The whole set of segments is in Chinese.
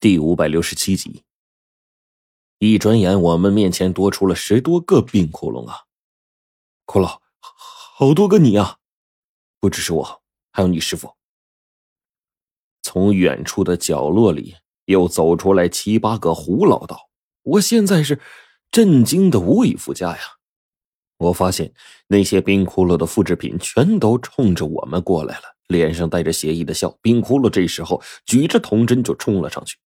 第五百六十七集，一转眼，我们面前多出了十多个冰窟窿啊！骷髅，好多个你啊！不只是我，还有你师傅。从远处的角落里又走出来七八个胡老道，我现在是震惊的无以复加呀！我发现那些冰窟窿的复制品全都冲着我们过来了，脸上带着邪异的笑。冰窟窿这时候举着铜针就冲了上去。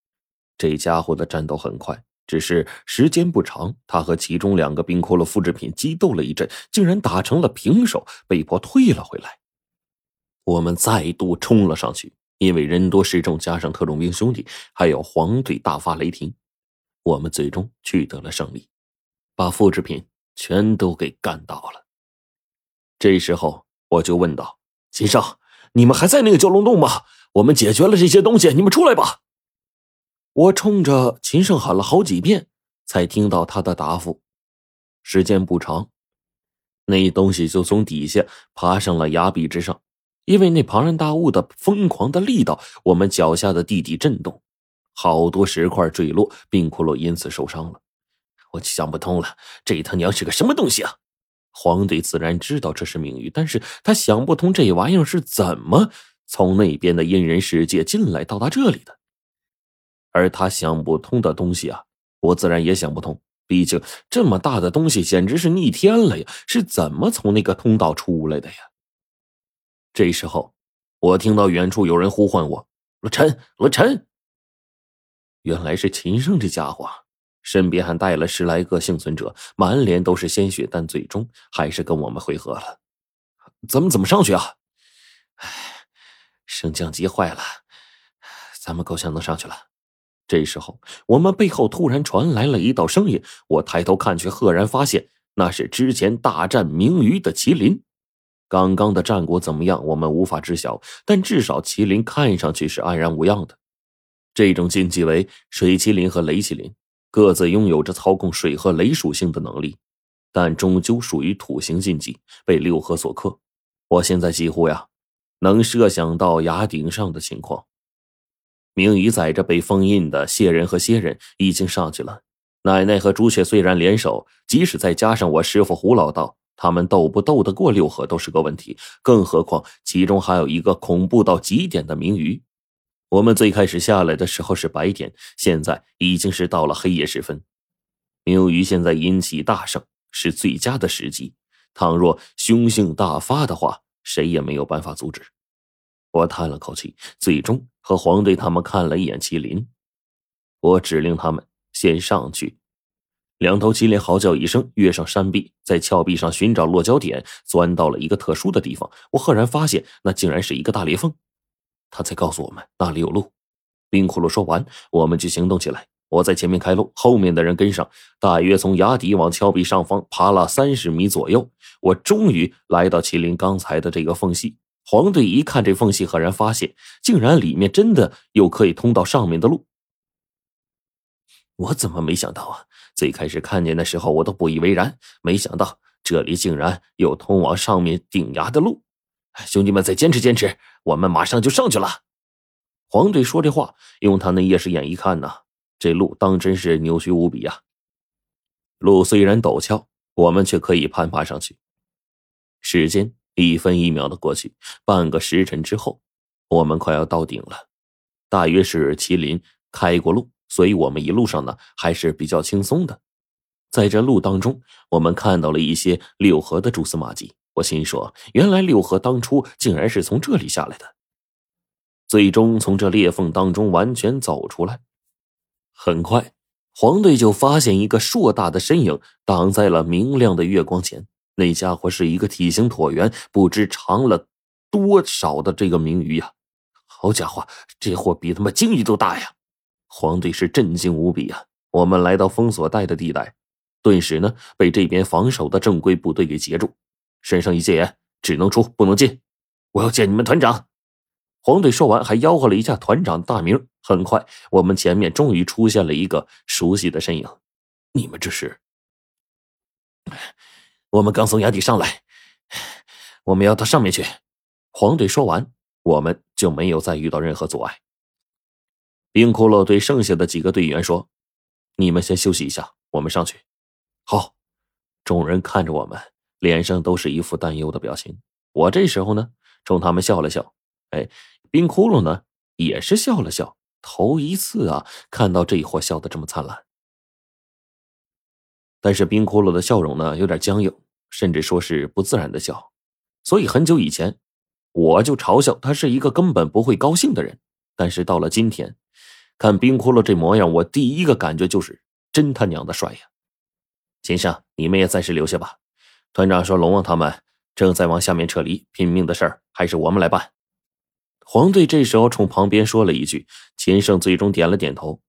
这家伙的战斗很快，只是时间不长。他和其中两个冰骷髅复制品激斗了一阵，竟然打成了平手，被迫退了回来。我们再度冲了上去，因为人多势众，加上特种兵兄弟还有黄队大发雷霆，我们最终取得了胜利，把复制品全都给干倒了。这时候我就问道：“秦胜，你们还在那个蛟龙洞吗？我们解决了这些东西，你们出来吧。”我冲着秦胜喊了好几遍，才听到他的答复。时间不长，那东西就从底下爬上了崖壁之上。因为那庞然大物的疯狂的力道，我们脚下的地底震动，好多石块坠落，冰骷髅因此受伤了。我想不通了，这他娘是个什么东西啊？黄队自然知道这是命运，但是他想不通这玩意儿是怎么从那边的阴人世界进来，到达这里的。而他想不通的东西啊，我自然也想不通。毕竟这么大的东西简直是逆天了呀！是怎么从那个通道出来的呀？这时候，我听到远处有人呼唤我：“罗晨，罗晨。”原来是秦胜这家伙，身边还带了十来个幸存者，满脸都是鲜血，但最终还是跟我们会合了。咱们怎么上去啊？唉，升降机坏了，咱们够呛能上去了。这时候，我们背后突然传来了一道声音。我抬头看去，赫然发现那是之前大战明鱼的麒麟。刚刚的战果怎么样，我们无法知晓，但至少麒麟看上去是安然无恙的。这种禁忌为水麒麟和雷麒麟，各自拥有着操控水和雷属性的能力，但终究属于土型禁忌，被六合所克。我现在几乎呀，能设想到崖顶上的情况。明宇载着被封印的谢人和蝎人已经上去了。奶奶和朱雀虽然联手，即使再加上我师傅胡老道，他们斗不斗得过六合都是个问题。更何况其中还有一个恐怖到极点的明鱼。我们最开始下来的时候是白天，现在已经是到了黑夜时分。明鱼现在阴气大盛是最佳的时机。倘若凶性大发的话，谁也没有办法阻止。我叹了口气，最终。和黄队他们看了一眼麒麟，我指令他们先上去。两头麒麟嚎叫一声，跃上山壁，在峭壁上寻找落脚点，钻到了一个特殊的地方。我赫然发现，那竟然是一个大裂缝。他才告诉我们那里有路。冰骷髅说完，我们就行动起来。我在前面开路，后面的人跟上。大约从崖底往峭壁上方爬了三十米左右，我终于来到麒麟刚才的这个缝隙。黄队一看这缝隙，赫然发现，竟然里面真的有可以通到上面的路。我怎么没想到啊？最开始看见的时候，我都不以为然，没想到这里竟然有通往上面顶崖的路。兄弟们，再坚持坚持，我们马上就上去了。黄队说这话，用他那夜视眼一看呢，这路当真是扭曲无比呀。路虽然陡峭，我们却可以攀爬上去。时间。一分一秒的过去，半个时辰之后，我们快要到顶了。大约是麒麟开过路，所以我们一路上呢还是比较轻松的。在这路当中，我们看到了一些六合的蛛丝马迹。我心说，原来六合当初竟然是从这里下来的。最终从这裂缝当中完全走出来。很快，黄队就发现一个硕大的身影挡在了明亮的月光前。那家伙是一个体型椭圆、不知长了多少的这个名鱼呀！好家伙，这货比他妈鲸鱼都大呀！黄队是震惊无比啊！我们来到封锁带的地带，顿时呢被这边防守的正规部队给截住，身上一戒严，只能出不能进。我要见你们团长！黄队说完，还吆喝了一下团长大名。很快，我们前面终于出现了一个熟悉的身影。你们这是？我们刚从崖底上来，我们要到上面去。黄队说完，我们就没有再遇到任何阻碍。冰骷髅对剩下的几个队员说：“你们先休息一下，我们上去。”好，众人看着我们，脸上都是一副担忧的表情。我这时候呢，冲他们笑了笑。哎，冰窟窿呢，也是笑了笑。头一次啊，看到这一货笑得这么灿烂。但是冰窟窿的笑容呢，有点僵硬，甚至说是不自然的笑。所以很久以前，我就嘲笑他是一个根本不会高兴的人。但是到了今天。看冰窟窿这模样，我第一个感觉就是真他娘的帅呀！秦胜，你们也暂时留下吧。团长说龙王他们正在往下面撤离，拼命的事儿还是我们来办。黄队这时候冲旁边说了一句，秦胜最终点了点头。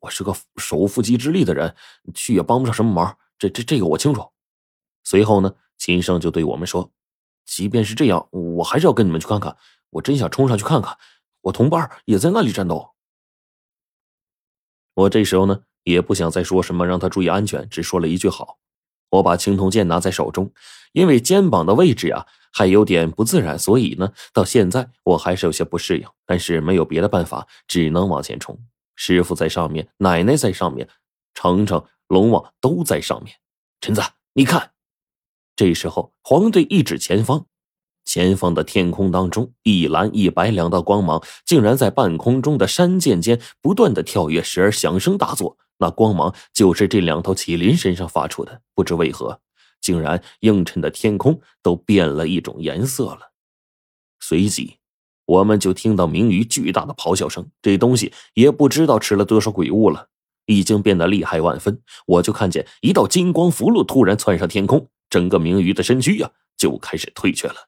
我是个手无缚鸡之力的人，去也帮不上什么忙，这这这个我清楚。随后呢，秦胜就对我们说：“即便是这样，我还是要跟你们去看看。我真想冲上去看看，我同伴也在那里战斗。”我这时候呢，也不想再说什么让他注意安全，只说了一句好。我把青铜剑拿在手中，因为肩膀的位置呀还有点不自然，所以呢，到现在我还是有些不适应。但是没有别的办法，只能往前冲。师傅在上面，奶奶在上面，程程、龙王都在上面。陈子，你看，这时候黄队一指前方。前方的天空当中，一蓝一白两道光芒，竟然在半空中的山涧间不断的跳跃，时而响声大作。那光芒就是这两头麒麟身上发出的，不知为何，竟然映衬的天空都变了一种颜色了。随即，我们就听到明鱼巨大的咆哮声，这东西也不知道吃了多少鬼物了，已经变得厉害万分。我就看见一道金光符箓突然窜上天空，整个明鱼的身躯呀就开始退却了。